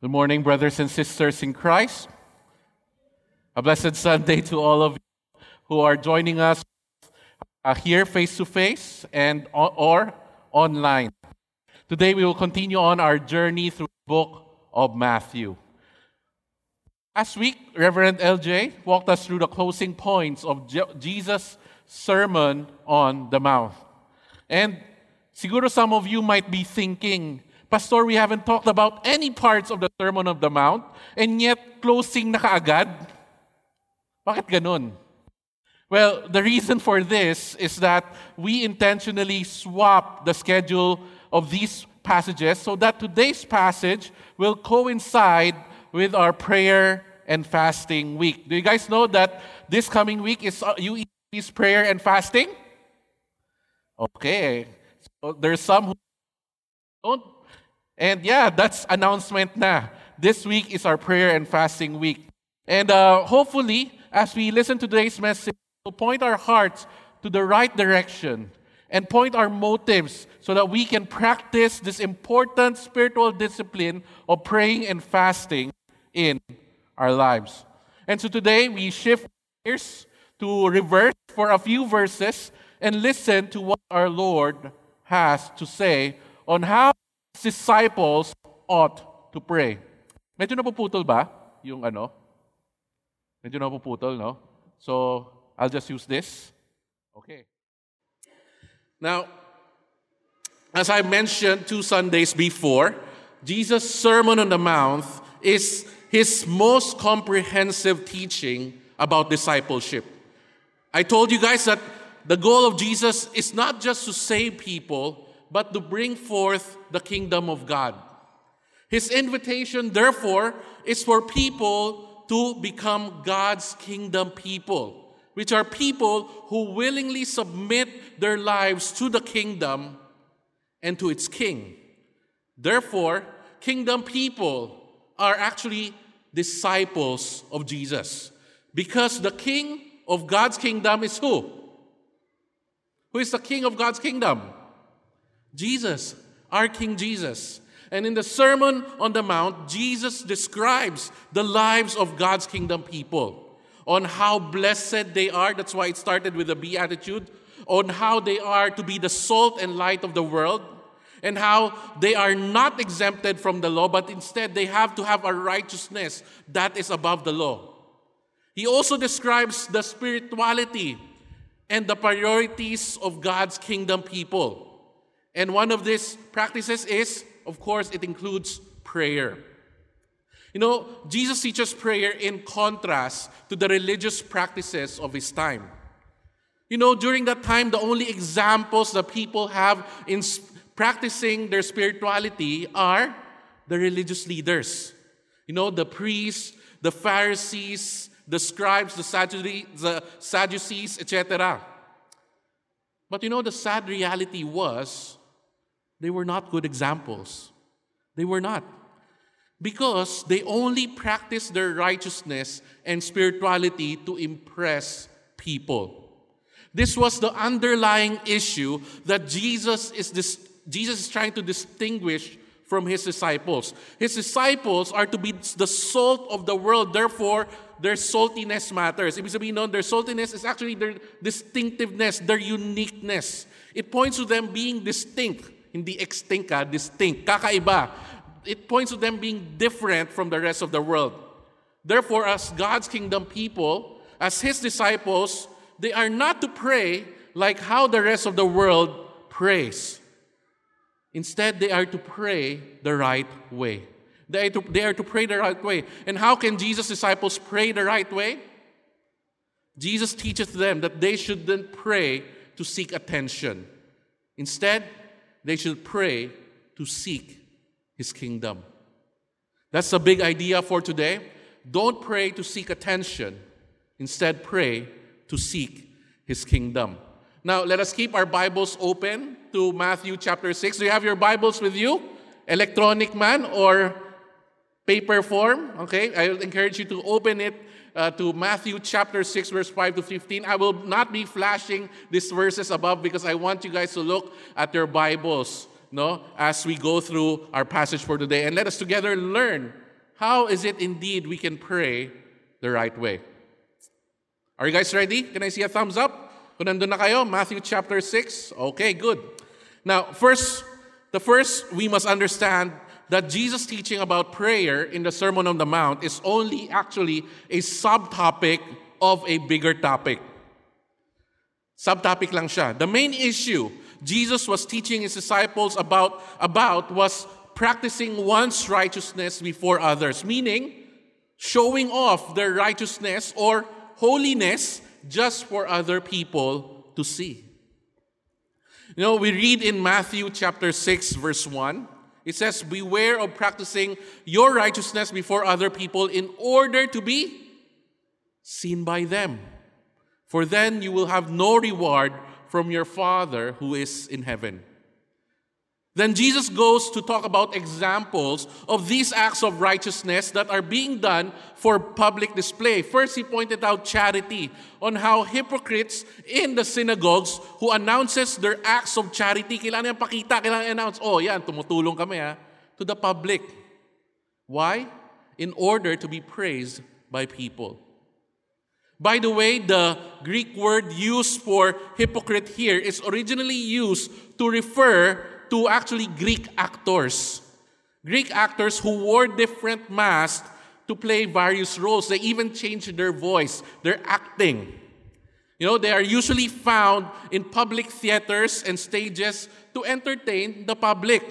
Good morning, brothers and sisters in Christ. A blessed Sunday to all of you who are joining us uh, here face to face and or online. Today we will continue on our journey through the book of Matthew. Last week, Reverend LJ walked us through the closing points of Jesus' sermon on the Mount. And siguro some of you might be thinking, Pastor, we haven't talked about any parts of the Sermon of the Mount, and yet closing na kaagad? Bakit ganun? Well, the reason for this is that we intentionally swap the schedule of these passages so that today's passage will coincide with our prayer and fasting week. Do you guys know that this coming week is uh, UE's prayer and fasting? Okay. So there's some who don't and yeah, that's announcement na. This week is our prayer and fasting week. And uh, hopefully, as we listen to today's message, we'll point our hearts to the right direction and point our motives so that we can practice this important spiritual discipline of praying and fasting in our lives. And so today we shift gears to reverse for a few verses and listen to what our Lord has to say on how disciples ought to pray. Medyo napuputol ba yung ano? Medyo napuputol, no? So, I'll just use this. Okay. Now, as I mentioned two Sundays before, Jesus' Sermon on the Mount is his most comprehensive teaching about discipleship. I told you guys that the goal of Jesus is not just to save people, but to bring forth the kingdom of God. His invitation, therefore, is for people to become God's kingdom people, which are people who willingly submit their lives to the kingdom and to its king. Therefore, kingdom people are actually disciples of Jesus. Because the king of God's kingdom is who? Who is the king of God's kingdom? Jesus, our King Jesus. And in the Sermon on the Mount, Jesus describes the lives of God's kingdom people on how blessed they are. That's why it started with the Beatitude. On how they are to be the salt and light of the world, and how they are not exempted from the law, but instead they have to have a righteousness that is above the law. He also describes the spirituality and the priorities of God's kingdom people. And one of these practices is, of course, it includes prayer. You know, Jesus teaches prayer in contrast to the religious practices of his time. You know, during that time, the only examples that people have in practicing their spirituality are the religious leaders. You know, the priests, the Pharisees, the scribes, the Sadducees, etc. But you know, the sad reality was they were not good examples. They were not. Because they only practiced their righteousness and spirituality to impress people. This was the underlying issue that Jesus is, dis- Jesus is trying to distinguish from his disciples. His disciples are to be the salt of the world, therefore, their saltiness matters. It Ibig sabihin nun, their saltiness is actually their distinctiveness, their uniqueness. It points to them being distinct. Hindi extinct ka, distinct, kakaiba. It points to them being different from the rest of the world. Therefore, as God's kingdom people, as His disciples, they are not to pray like how the rest of the world prays. Instead, they are to pray the right way. They are, to, they are to pray the right way. And how can Jesus' disciples pray the right way? Jesus teaches them that they shouldn't pray to seek attention. Instead, they should pray to seek His kingdom. That's a big idea for today. Don't pray to seek attention. Instead, pray to seek His kingdom. Now, let us keep our Bibles open to Matthew chapter 6. Do you have your Bibles with you? Electronic man or paper form? Okay, I encourage you to open it uh, to Matthew chapter 6, verse 5 to 15. I will not be flashing these verses above because I want you guys to look at your Bibles no, as we go through our passage for today. And let us together learn how is it indeed we can pray the right way? Are you guys ready? Can I see a thumbs up? Kung nandun na kayo, Matthew chapter 6. Okay, good. Now, first, the first, we must understand that Jesus' teaching about prayer in the Sermon on the Mount is only actually a subtopic of a bigger topic. Subtopic lang siya. The main issue Jesus was teaching his disciples about, about was practicing one's righteousness before others, meaning showing off their righteousness or holiness just for other people to see. You know, we read in Matthew chapter 6, verse 1, it says, Beware of practicing your righteousness before other people in order to be seen by them. For then you will have no reward from your Father who is in heaven. Then Jesus goes to talk about examples of these acts of righteousness that are being done for public display. First, he pointed out charity, on how hypocrites in the synagogues who announces their acts of charity, kailangan pakita, kailangan announce, oh yan, tumutulong kami ha, to the public. Why? In order to be praised by people. By the way, the Greek word used for hypocrite here is originally used to refer to actually Greek actors. Greek actors who wore different masks to play various roles. They even changed their voice, their acting. You know, they are usually found in public theaters and stages to entertain the public.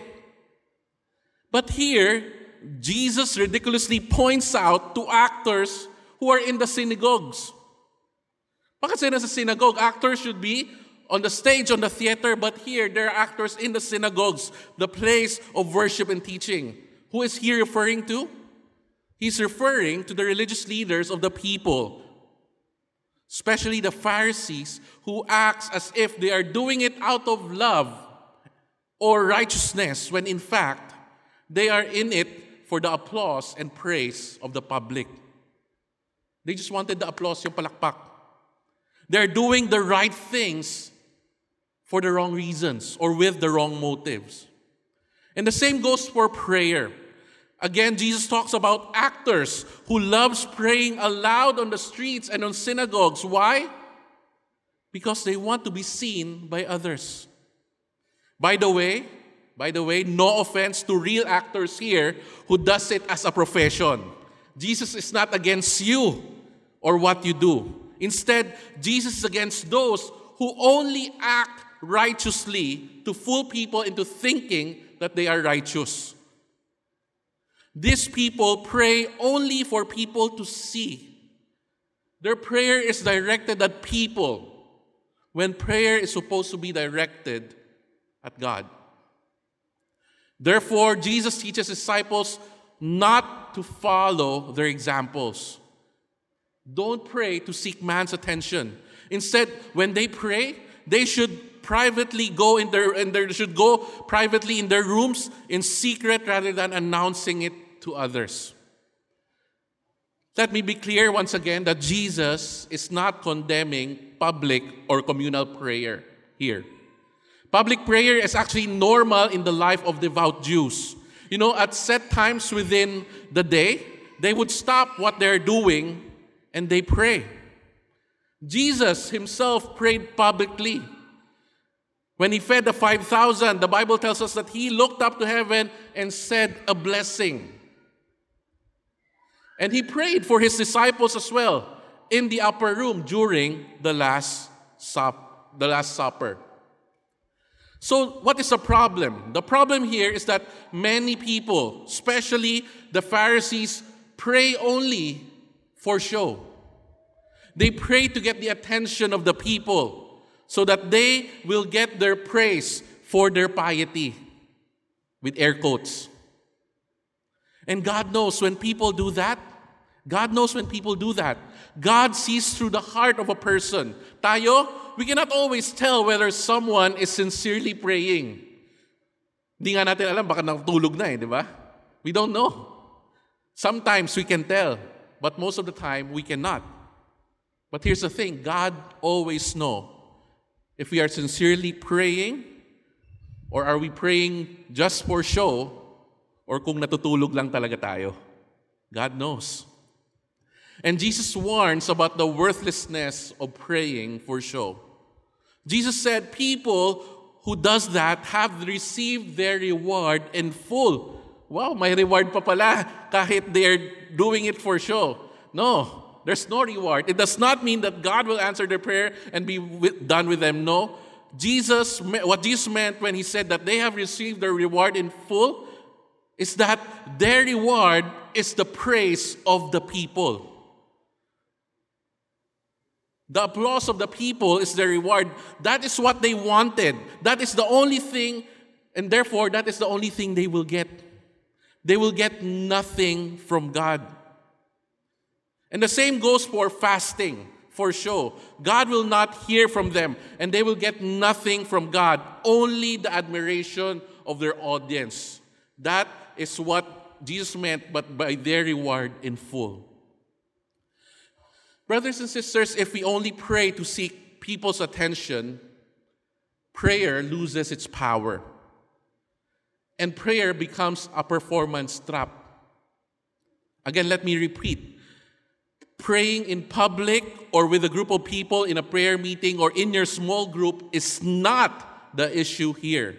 But here, Jesus ridiculously points out to actors who are in the synagogues. Bakit sila sa synagogue? Actors should be on the stage, on the theater, but here there are actors in the synagogues, the place of worship and teaching. Who is he referring to? He's referring to the religious leaders of the people, especially the Pharisees, who acts as if they are doing it out of love or righteousness, when in fact they are in it for the applause and praise of the public. They just wanted the applause, yung palakpak. They're doing the right things for the wrong reasons or with the wrong motives. And the same goes for prayer. Again, Jesus talks about actors who loves praying aloud on the streets and on synagogues. Why? Because they want to be seen by others. By the way, by the way, no offense to real actors here who does it as a profession. Jesus is not against you or what you do. Instead, Jesus is against those who only act righteously to fool people into thinking that they are righteous. These people pray only for people to see. Their prayer is directed at people when prayer is supposed to be directed at God. Therefore, Jesus teaches disciples not to follow their examples. Don't pray to seek man's attention. Instead, when they pray, they should privately go in their and they should go privately in their rooms in secret rather than announcing it to others. Let me be clear once again that Jesus is not condemning public or communal prayer here. Public prayer is actually normal in the life of devout Jews. You know, at set times within the day, they would stop what they're doing and they pray. Jesus himself prayed publicly. When he fed the 5,000, the Bible tells us that he looked up to heaven and said a blessing. And he prayed for his disciples as well in the upper room during the last, sup, the last supper. So, what is the problem? The problem here is that many people, especially the Pharisees, pray only for show. They pray to get the attention of the people so that they will get their praise for their piety with air quotes. And God knows when people do that, God knows when people do that. God sees through the heart of a person. Tayo, we cannot always tell whether someone is sincerely praying. Hindi nga natin alam, baka natulog na eh, di ba? We don't know. Sometimes we can tell, but most of the time we cannot. But here's the thing, God always knows if we are sincerely praying or are we praying just for show or kung natutulog lang talaga tayo. God knows. And Jesus warns about the worthlessness of praying for show. Jesus said people who does that have received their reward in full. Wow, my reward pa pala kahit they're doing it for show. No, there's no reward. It does not mean that God will answer their prayer and be with, done with them. No. Jesus, what Jesus meant when he said that they have received their reward in full is that their reward is the praise of the people. The applause of the people is their reward. That is what they wanted. That is the only thing, and therefore, that is the only thing they will get. They will get nothing from God. And the same goes for fasting, for show. God will not hear from them, and they will get nothing from God, only the admiration of their audience. That is what Jesus meant, but by their reward in full. Brothers and sisters, if we only pray to seek people's attention, prayer loses its power. And prayer becomes a performance trap. Again, let me repeat. Praying in public or with a group of people in a prayer meeting or in your small group is not the issue here.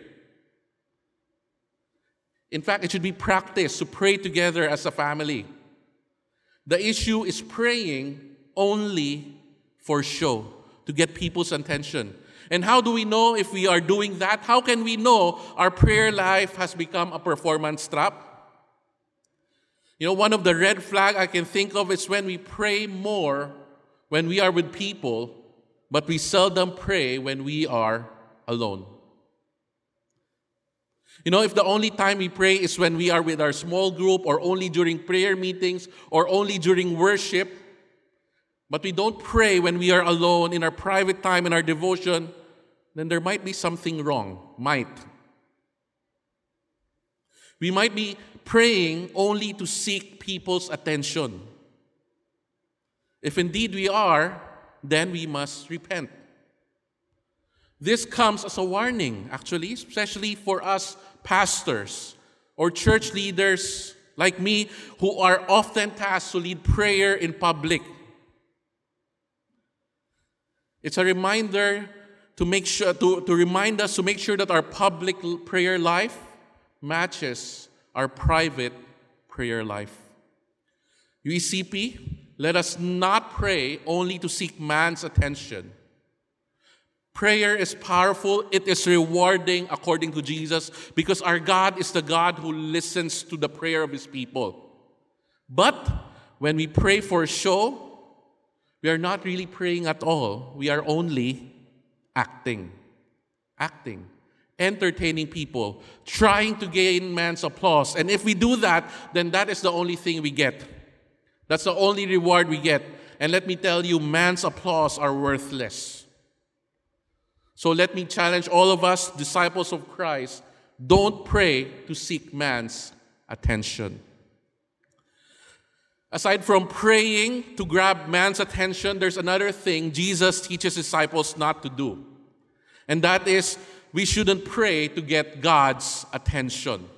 In fact, it should be practiced to pray together as a family. The issue is praying only for show, to get people's attention. And how do we know if we are doing that? How can we know our prayer life has become a performance trap? You know, one of the red flag I can think of is when we pray more when we are with people, but we seldom pray when we are alone. You know, if the only time we pray is when we are with our small group, or only during prayer meetings, or only during worship, but we don't pray when we are alone in our private time, in our devotion, then there might be something wrong. Might. We might be praying only to seek people's attention. If indeed we are, then we must repent. This comes as a warning, actually, especially for us pastors or church leaders like me who are often tasked to lead prayer in public it's a reminder to make sure to, to remind us to make sure that our public prayer life matches our private prayer life. UECP, let us not pray only to seek man's attention. Prayer is powerful, it is rewarding according to Jesus because our God is the God who listens to the prayer of his people. But when we pray for show, we are not really praying at all. We are only acting. Acting. Entertaining people. Trying to gain man's applause. And if we do that, then that is the only thing we get. That's the only reward we get. And let me tell you, man's applause are worthless. So let me challenge all of us, disciples of Christ, don't pray to seek man's attention. Aside from praying to grab man's attention, there's another thing Jesus teaches disciples not to do. And that is, we shouldn't pray to get God's attention.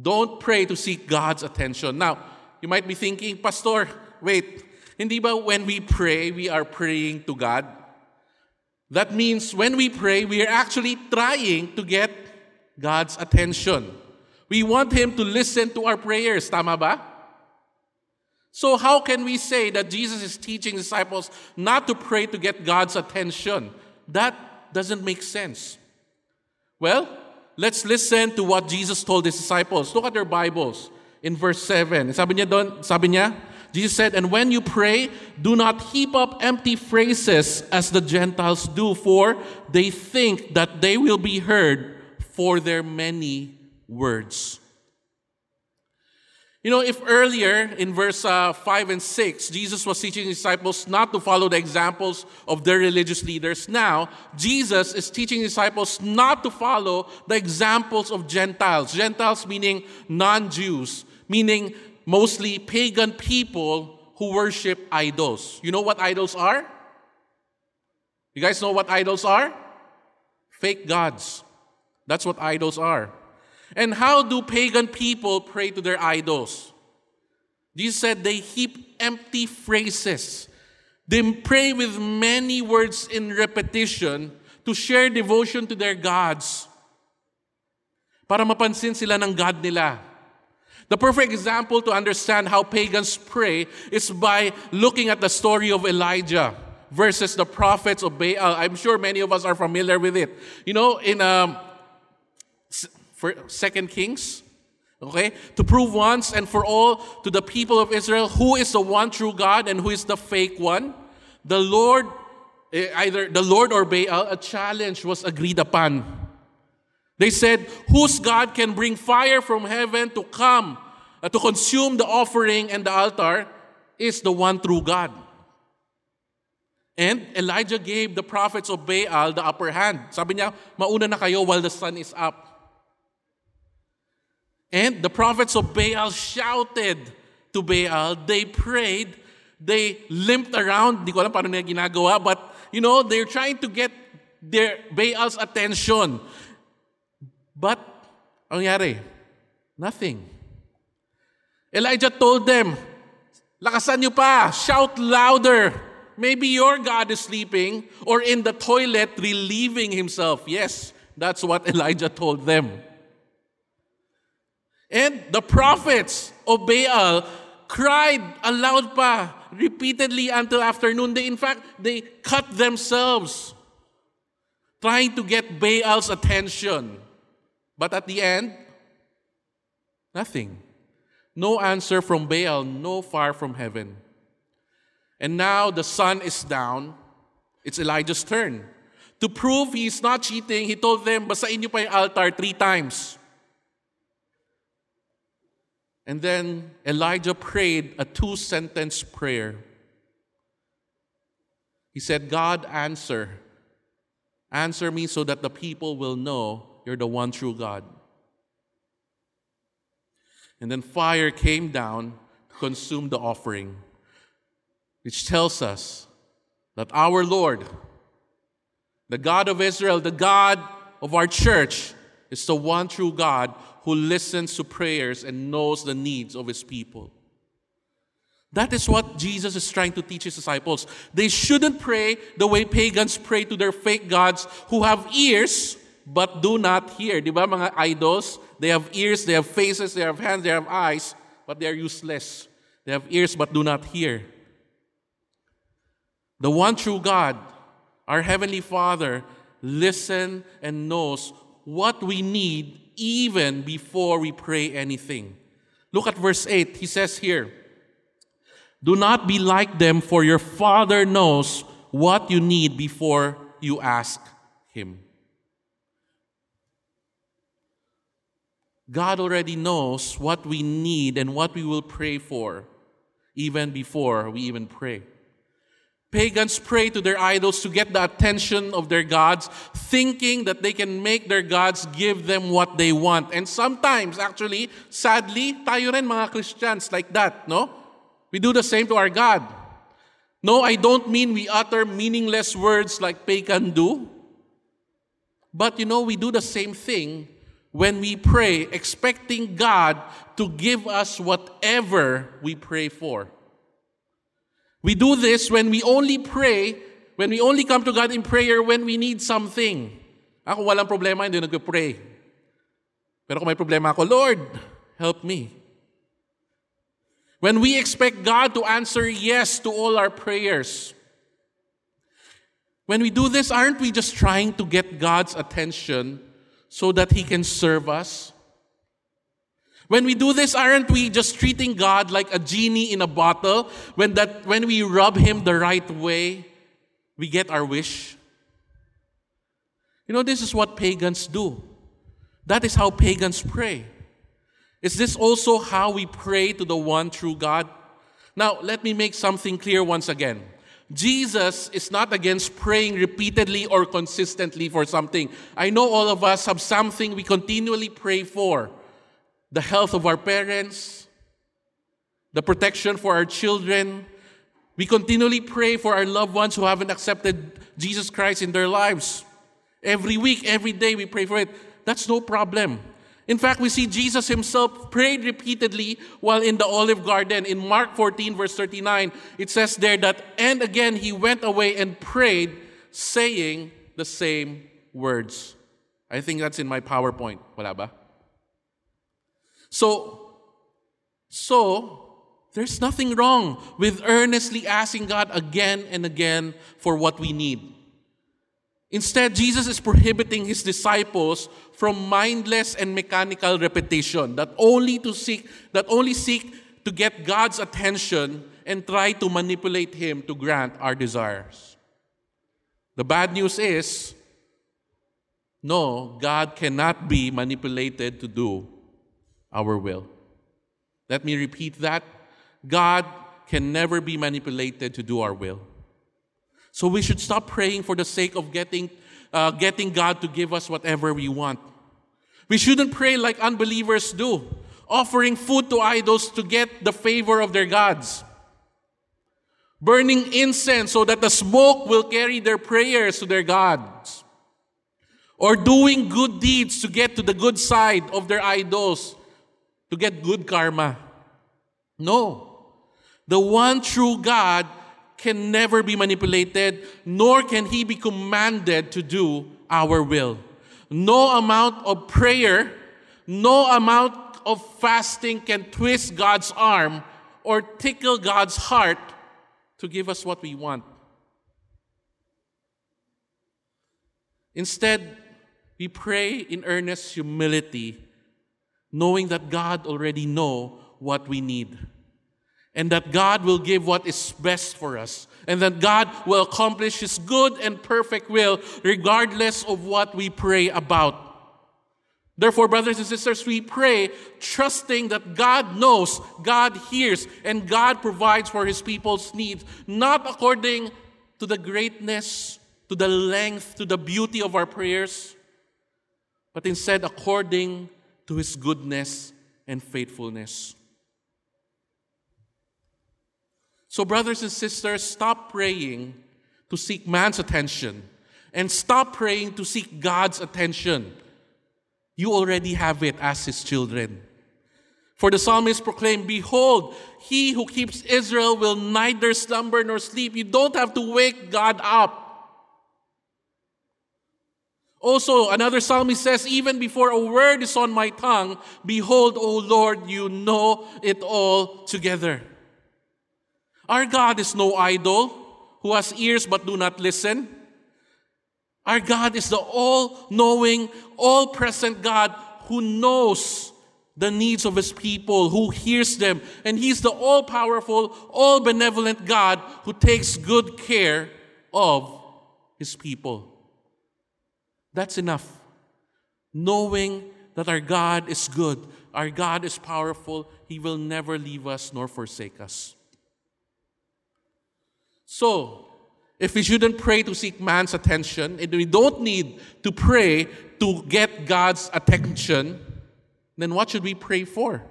Don't pray to seek God's attention. Now, you might be thinking, Pastor, wait, hindi ba when we pray, we are praying to God? That means when we pray, we are actually trying to get God's attention. We want Him to listen to our prayers, tama ba? So, how can we say that Jesus is teaching disciples not to pray to get God's attention? That doesn't make sense. Well, let's listen to what Jesus told his disciples. Look at their Bibles in verse 7. Sabi niya doon, sabi niya, Jesus said, And when you pray, do not heap up empty phrases as the Gentiles do, for they think that they will be heard for their many words. You know, if earlier in verse uh, 5 and 6, Jesus was teaching disciples not to follow the examples of their religious leaders, now Jesus is teaching disciples not to follow the examples of Gentiles. Gentiles meaning non Jews, meaning mostly pagan people who worship idols. You know what idols are? You guys know what idols are? Fake gods. That's what idols are. And how do pagan people pray to their idols? Jesus said they heap empty phrases. They pray with many words in repetition to share devotion to their gods. Para mapansin sila ng God nila. The perfect example to understand how pagans pray is by looking at the story of Elijah versus the prophets of Baal. I'm sure many of us are familiar with it. You know, in um, Second Kings, okay, to prove once and for all to the people of Israel who is the one true God and who is the fake one, the Lord, eh, either the Lord or Baal, a challenge was agreed upon. They said, Whose God can bring fire from heaven to come uh, to consume the offering and the altar is the one true God. And Elijah gave the prophets of Baal the upper hand. Sabi niya, mauna na kayo while the sun is up. And the prophets of Baal shouted to Baal. They prayed. They limped around. Di ko alam paano nila ginagawa. But, you know, they're trying to get their Baal's attention. But, ang nangyari? Nothing. Elijah told them, lakasan niyo pa, shout louder. Maybe your God is sleeping or in the toilet relieving himself. Yes, that's what Elijah told them. And the prophets of Baal cried aloud pa, repeatedly until afternoon. They, in fact, they cut themselves trying to get Baal's attention. But at the end, nothing. No answer from Baal, no fire from heaven. And now the sun is down. It's Elijah's turn. To prove he's not cheating, he told them, basahin niyo pa yung altar three times. And then Elijah prayed a two sentence prayer. He said, God, answer. Answer me so that the people will know you're the one true God. And then fire came down to consume the offering, which tells us that our Lord, the God of Israel, the God of our church, is the one true God who listens to prayers and knows the needs of his people. That is what Jesus is trying to teach his disciples. They shouldn't pray the way pagans pray to their fake gods who have ears but do not hear. Di ba mga idols? They have ears, they have faces, they have hands, they have eyes, but they are useless. They have ears but do not hear. The one true God, our Heavenly Father, listens and knows what we need even before we pray anything. Look at verse 8. He says here, Do not be like them, for your Father knows what you need before you ask Him. God already knows what we need and what we will pray for even before we even pray. Pagans pray to their idols to get the attention of their gods, thinking that they can make their gods give them what they want. And sometimes, actually, sadly, tayo rin mga Christians like that, no? We do the same to our God. No, I don't mean we utter meaningless words like pagan do. But you know, we do the same thing when we pray, expecting God to give us whatever we pray for. We do this when we only pray, when we only come to God in prayer when we need something. Ako walang problema, hindi nagpe-pray. Pero kung may problema ako, Lord, help me. When we expect God to answer yes to all our prayers. When we do this, aren't we just trying to get God's attention so that He can serve us? When we do this, aren't we just treating God like a genie in a bottle? When, that, when we rub Him the right way, we get our wish? You know, this is what pagans do. That is how pagans pray. Is this also how we pray to the one true God? Now, let me make something clear once again. Jesus is not against praying repeatedly or consistently for something. I know all of us have something we continually pray for the health of our parents, the protection for our children. We continually pray for our loved ones who haven't accepted Jesus Christ in their lives. Every week, every day, we pray for it. That's no problem. In fact, we see Jesus himself prayed repeatedly while in the olive garden. In Mark 14, verse 39, it says there that, and again he went away and prayed, saying the same words. I think that's in my PowerPoint. Wala ba? So, so, there's nothing wrong with earnestly asking God again and again for what we need. Instead, Jesus is prohibiting his disciples from mindless and mechanical repetition that only to seek that only seek to get God's attention and try to manipulate him to grant our desires. The bad news is no, God cannot be manipulated to do our will. Let me repeat that. God can never be manipulated to do our will. So we should stop praying for the sake of getting, uh, getting God to give us whatever we want. We shouldn't pray like unbelievers do, offering food to idols to get the favor of their gods. Burning incense so that the smoke will carry their prayers to their gods. Or doing good deeds to get to the good side of their idols, to get good karma. No. The one true God can never be manipulated, nor can he be commanded to do our will. No amount of prayer, no amount of fasting can twist God's arm or tickle God's heart to give us what we want. Instead, we pray in earnest humility, knowing that God already know what we need and that God will give what is best for us, and that God will accomplish His good and perfect will regardless of what we pray about. Therefore, brothers and sisters, we pray trusting that God knows, God hears, and God provides for His people's needs, not according to the greatness, to the length, to the beauty of our prayers, but instead according to His goodness and faithfulness. So, brothers and sisters, stop praying to seek man's attention and stop praying to seek God's attention. You already have it as his children. For the psalmist proclaimed, Behold, he who keeps Israel will neither slumber nor sleep. You don't have to wake God up. Also, another psalmist says, Even before a word is on my tongue, behold, O Lord, you know it all together. Our God is no idol who has ears but do not listen. Our God is the all knowing, all present God who knows the needs of his people, who hears them. And he's the all powerful, all benevolent God who takes good care of his people. That's enough. Knowing that our God is good, our God is powerful, he will never leave us nor forsake us. So, if we shouldn't pray to seek man's attention, and we don't need to pray to get God's attention, then what should we pray for?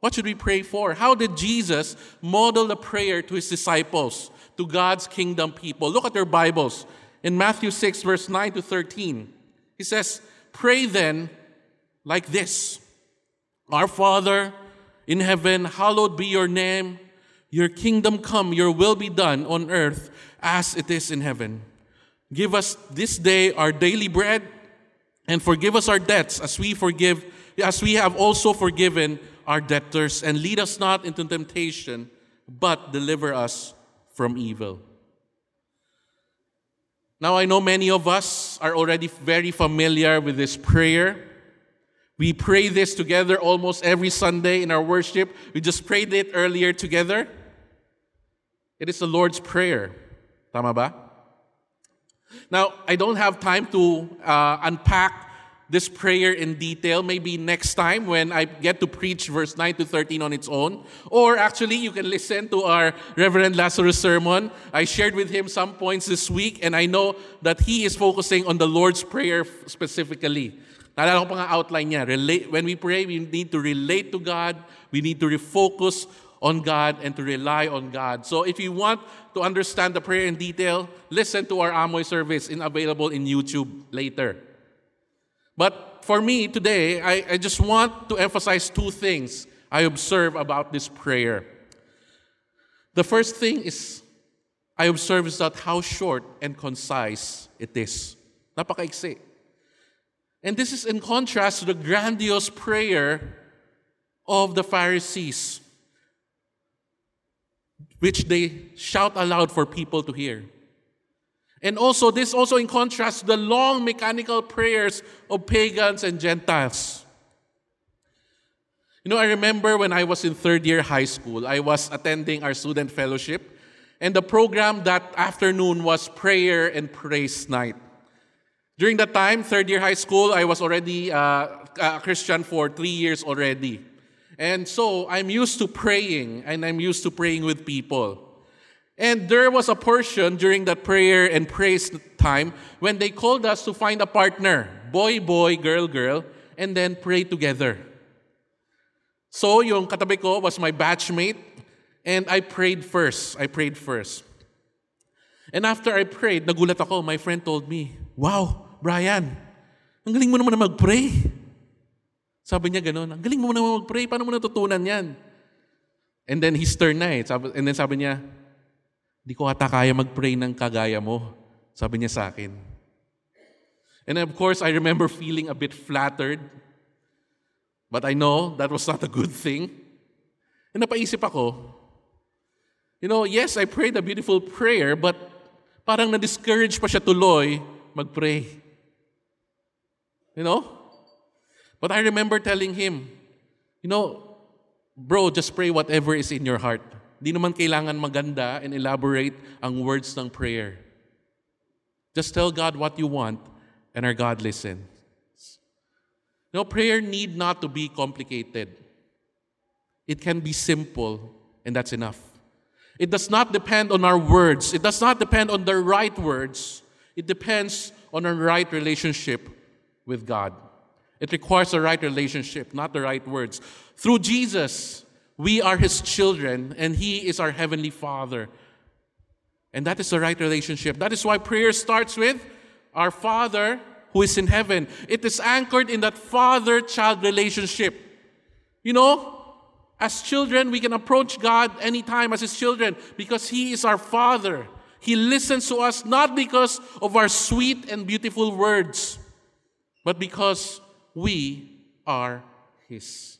What should we pray for? How did Jesus model the prayer to his disciples, to God's kingdom people? Look at their Bibles. In Matthew 6, verse 9 to 13, he says, Pray then like this Our Father in heaven, hallowed be your name. Your kingdom come, your will be done on earth as it is in heaven. Give us this day our daily bread and forgive us our debts as we forgive as we have also forgiven our debtors and lead us not into temptation but deliver us from evil. Now I know many of us are already very familiar with this prayer. We pray this together almost every Sunday in our worship. We just prayed it earlier together. It is the Lord's Prayer. Tama ba? Now, I don't have time to uh, unpack this prayer in detail. Maybe next time when I get to preach verse 9 to 13 on its own. Or actually, you can listen to our Reverend Lazarus sermon. I shared with him some points this week, and I know that he is focusing on the Lord's Prayer specifically. Outline niya. When we pray, we need to relate to God. We need to refocus on God and to rely on God. So if you want to understand the prayer in detail, listen to our Amoy service in available in YouTube later. But for me today, I, I just want to emphasize two things I observe about this prayer. The first thing is I observe is that how short and concise it is. Napakaiksi. And this is in contrast to the grandiose prayer of the Pharisees, which they shout aloud for people to hear. And also, this also in contrast to the long mechanical prayers of pagans and Gentiles. You know, I remember when I was in third year high school, I was attending our student fellowship, and the program that afternoon was prayer and praise night. During that time, third year high school, I was already uh, a Christian for three years already. And so I'm used to praying and I'm used to praying with people. And there was a portion during that prayer and praise time when they called us to find a partner boy, boy, girl, girl, and then pray together. So yung katabi ko was my batchmate, and I prayed first. I prayed first. And after I prayed, nagulat ako. My friend told me, Wow, Brian, ang galing mo naman na mag-pray. Sabi niya ganun, ang galing mo naman mag-pray, paano mo natutunan yan? And then his turn na eh. And then sabi niya, di ko ata kaya mag-pray ng kagaya mo. Sabi niya sa akin. And of course, I remember feeling a bit flattered. But I know that was not a good thing. And napaisip ako, you know, yes, I prayed a beautiful prayer, but parang na-discourage pa siya tuloy mag-pray. You know? But I remember telling him, you know, bro, just pray whatever is in your heart. Di naman kailangan maganda and elaborate ang words ng prayer. Just tell God what you want and our God listens. No, prayer need not to be complicated. It can be simple, and that's enough. It does not depend on our words. It does not depend on the right words. It depends on our right relationship with God. It requires a right relationship, not the right words. Through Jesus, we are His children, and He is our Heavenly Father. And that is the right relationship. That is why prayer starts with our Father who is in heaven. It is anchored in that father child relationship. You know, as children, we can approach God anytime as His children because He is our Father. He listens to us not because of our sweet and beautiful words, but because we are His.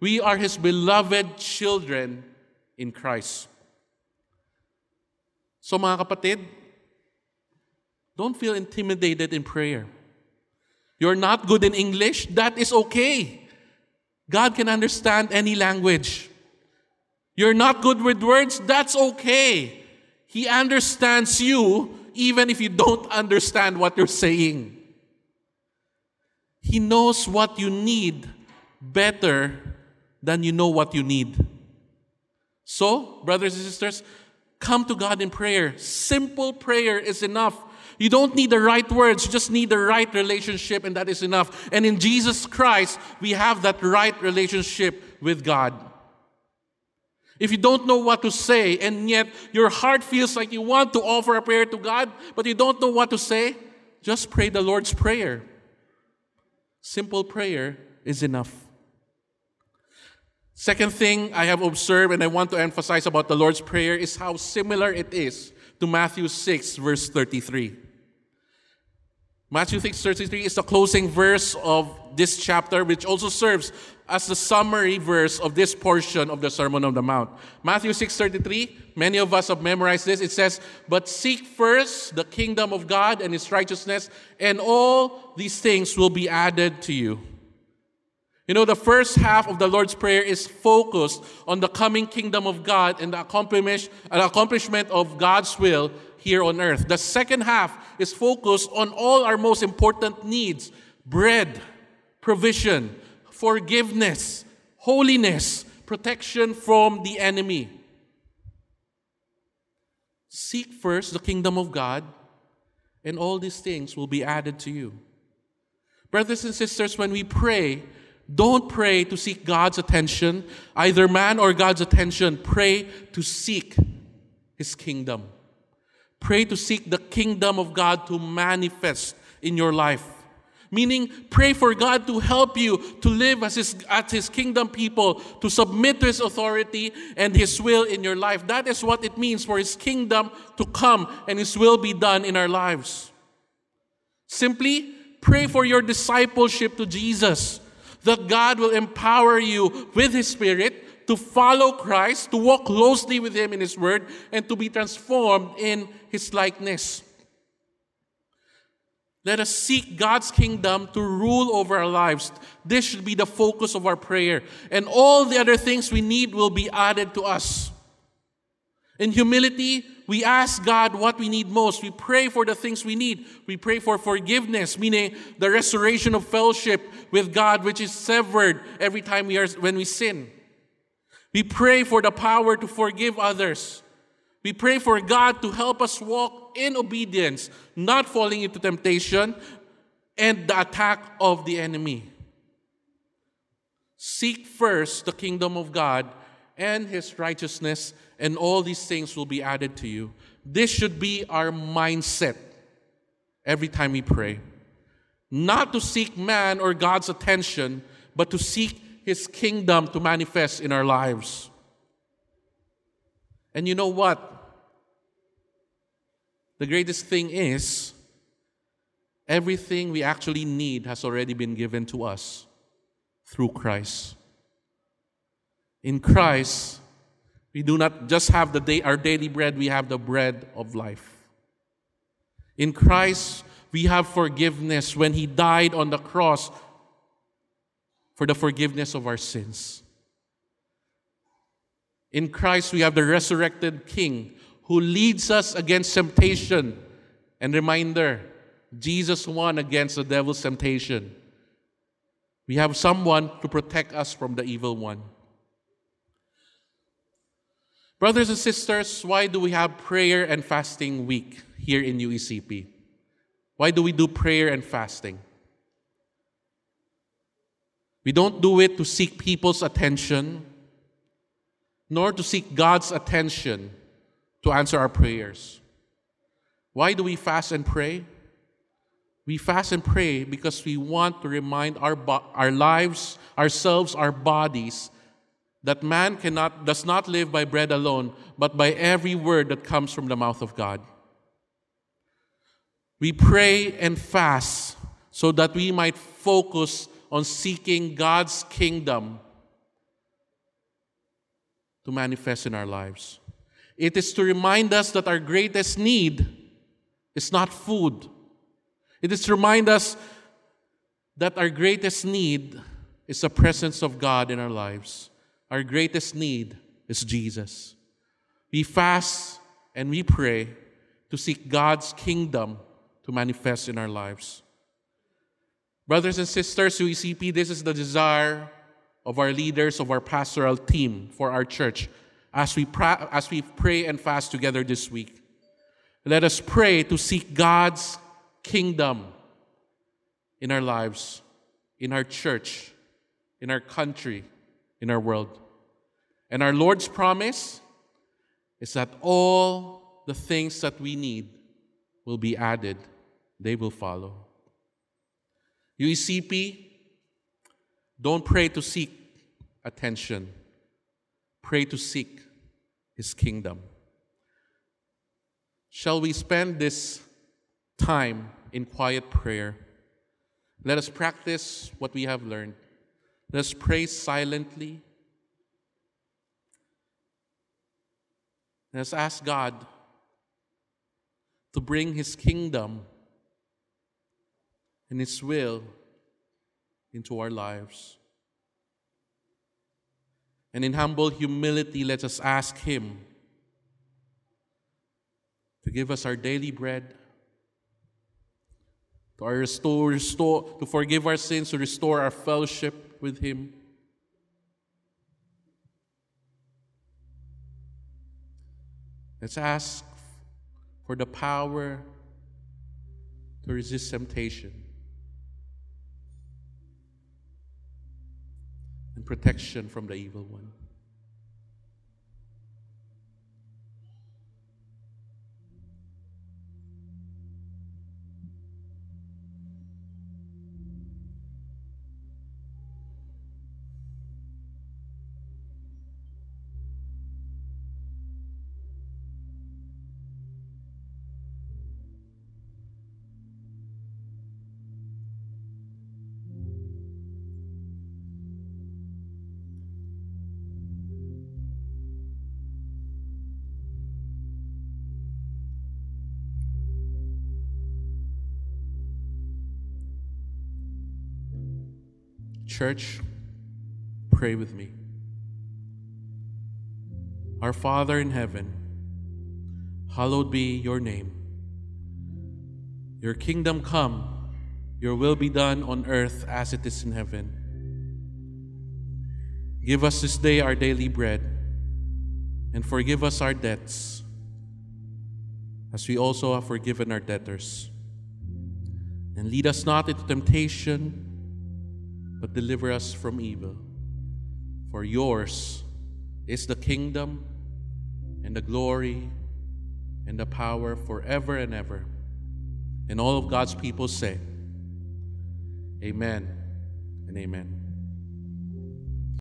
We are His beloved children in Christ. So mga kapatid, don't feel intimidated in prayer. You're not good in English, that is okay. God can understand any language. You're not good with words, that's okay. He understands you even if you don't understand what you're saying. He knows what you need better than you know what you need. So, brothers and sisters, come to God in prayer. Simple prayer is enough. You don't need the right words, you just need the right relationship, and that is enough. And in Jesus Christ, we have that right relationship with God. If you don't know what to say, and yet your heart feels like you want to offer a prayer to God, but you don't know what to say, just pray the Lord's Prayer. Simple prayer is enough. Second thing I have observed and I want to emphasize about the Lord's Prayer is how similar it is to Matthew 6, verse 33. Matthew 6, 33 is the closing verse of this chapter, which also serves as the summary verse of this portion of the Sermon on the Mount. Matthew 6, 33, many of us have memorized this. It says, But seek first the kingdom of God and his righteousness, and all these things will be added to you. You know, the first half of the Lord's Prayer is focused on the coming kingdom of God and the accomplishment of God's will here on earth. The second half is focused on all our most important needs bread, provision, forgiveness, holiness, protection from the enemy. Seek first the kingdom of God, and all these things will be added to you. Brothers and sisters, when we pray, don't pray to seek God's attention, either man or God's attention. Pray to seek His kingdom. Pray to seek the kingdom of God to manifest in your life. Meaning, pray for God to help you to live as his, as his kingdom people, to submit to His authority and His will in your life. That is what it means for His kingdom to come and His will be done in our lives. Simply pray for your discipleship to Jesus, that God will empower you with His Spirit to follow Christ, to walk closely with Him in His Word, and to be transformed in His likeness. Let us seek God's kingdom to rule over our lives. This should be the focus of our prayer. And all the other things we need will be added to us. In humility, we ask God what we need most. We pray for the things we need. We pray for forgiveness, meaning the restoration of fellowship with God, which is severed every time we are, when we sin. We pray for the power to forgive others. We pray for God to help us walk in obedience, not falling into temptation and the attack of the enemy. Seek first the kingdom of God and his righteousness, and all these things will be added to you. This should be our mindset every time we pray. Not to seek man or God's attention, but to seek his kingdom to manifest in our lives. And you know what? The greatest thing is, everything we actually need has already been given to us through Christ. In Christ, we do not just have the day, our daily bread, we have the bread of life. In Christ, we have forgiveness when He died on the cross for the forgiveness of our sins. In Christ, we have the resurrected King who leads us against temptation. And reminder, Jesus won against the devil's temptation. We have someone to protect us from the evil one. Brothers and sisters, why do we have prayer and fasting week here in UECP? Why do we do prayer and fasting? We don't do it to seek people's attention nor to seek God's attention to answer our prayers. Why do we fast and pray? We fast and pray because we want to remind our, bo- our lives, ourselves, our bodies, that man cannot, does not live by bread alone, but by every word that comes from the mouth of God. We pray and fast so that we might focus on seeking God's kingdom to manifest in our lives. It is to remind us that our greatest need is not food. It is to remind us that our greatest need is the presence of God in our lives. Our greatest need is Jesus. We fast and we pray to seek God's kingdom to manifest in our lives. Brothers and sisters, UECP, this is the desire of our leaders, of our pastoral team for our church as we, pra- as we pray and fast together this week. Let us pray to seek God's kingdom in our lives, in our church, in our country, in our world. And our Lord's promise is that all the things that we need will be added, they will follow. UECP, don't pray to seek attention. Pray to seek His kingdom. Shall we spend this time in quiet prayer? Let us practice what we have learned. Let us pray silently. Let us ask God to bring His kingdom and His will into our lives. And in humble humility, let us ask Him to give us our daily bread, to restore, restore, to forgive our sins, to restore our fellowship with Him. Let's ask for the power to resist temptation. and protection from the evil one. Church, pray with me. Our Father in heaven, hallowed be your name. Your kingdom come, your will be done on earth as it is in heaven. Give us this day our daily bread, and forgive us our debts, as we also have forgiven our debtors. And lead us not into temptation, but deliver us from evil. For yours is the kingdom, and the glory, and the power forever and ever. And all of God's people say, Amen and amen.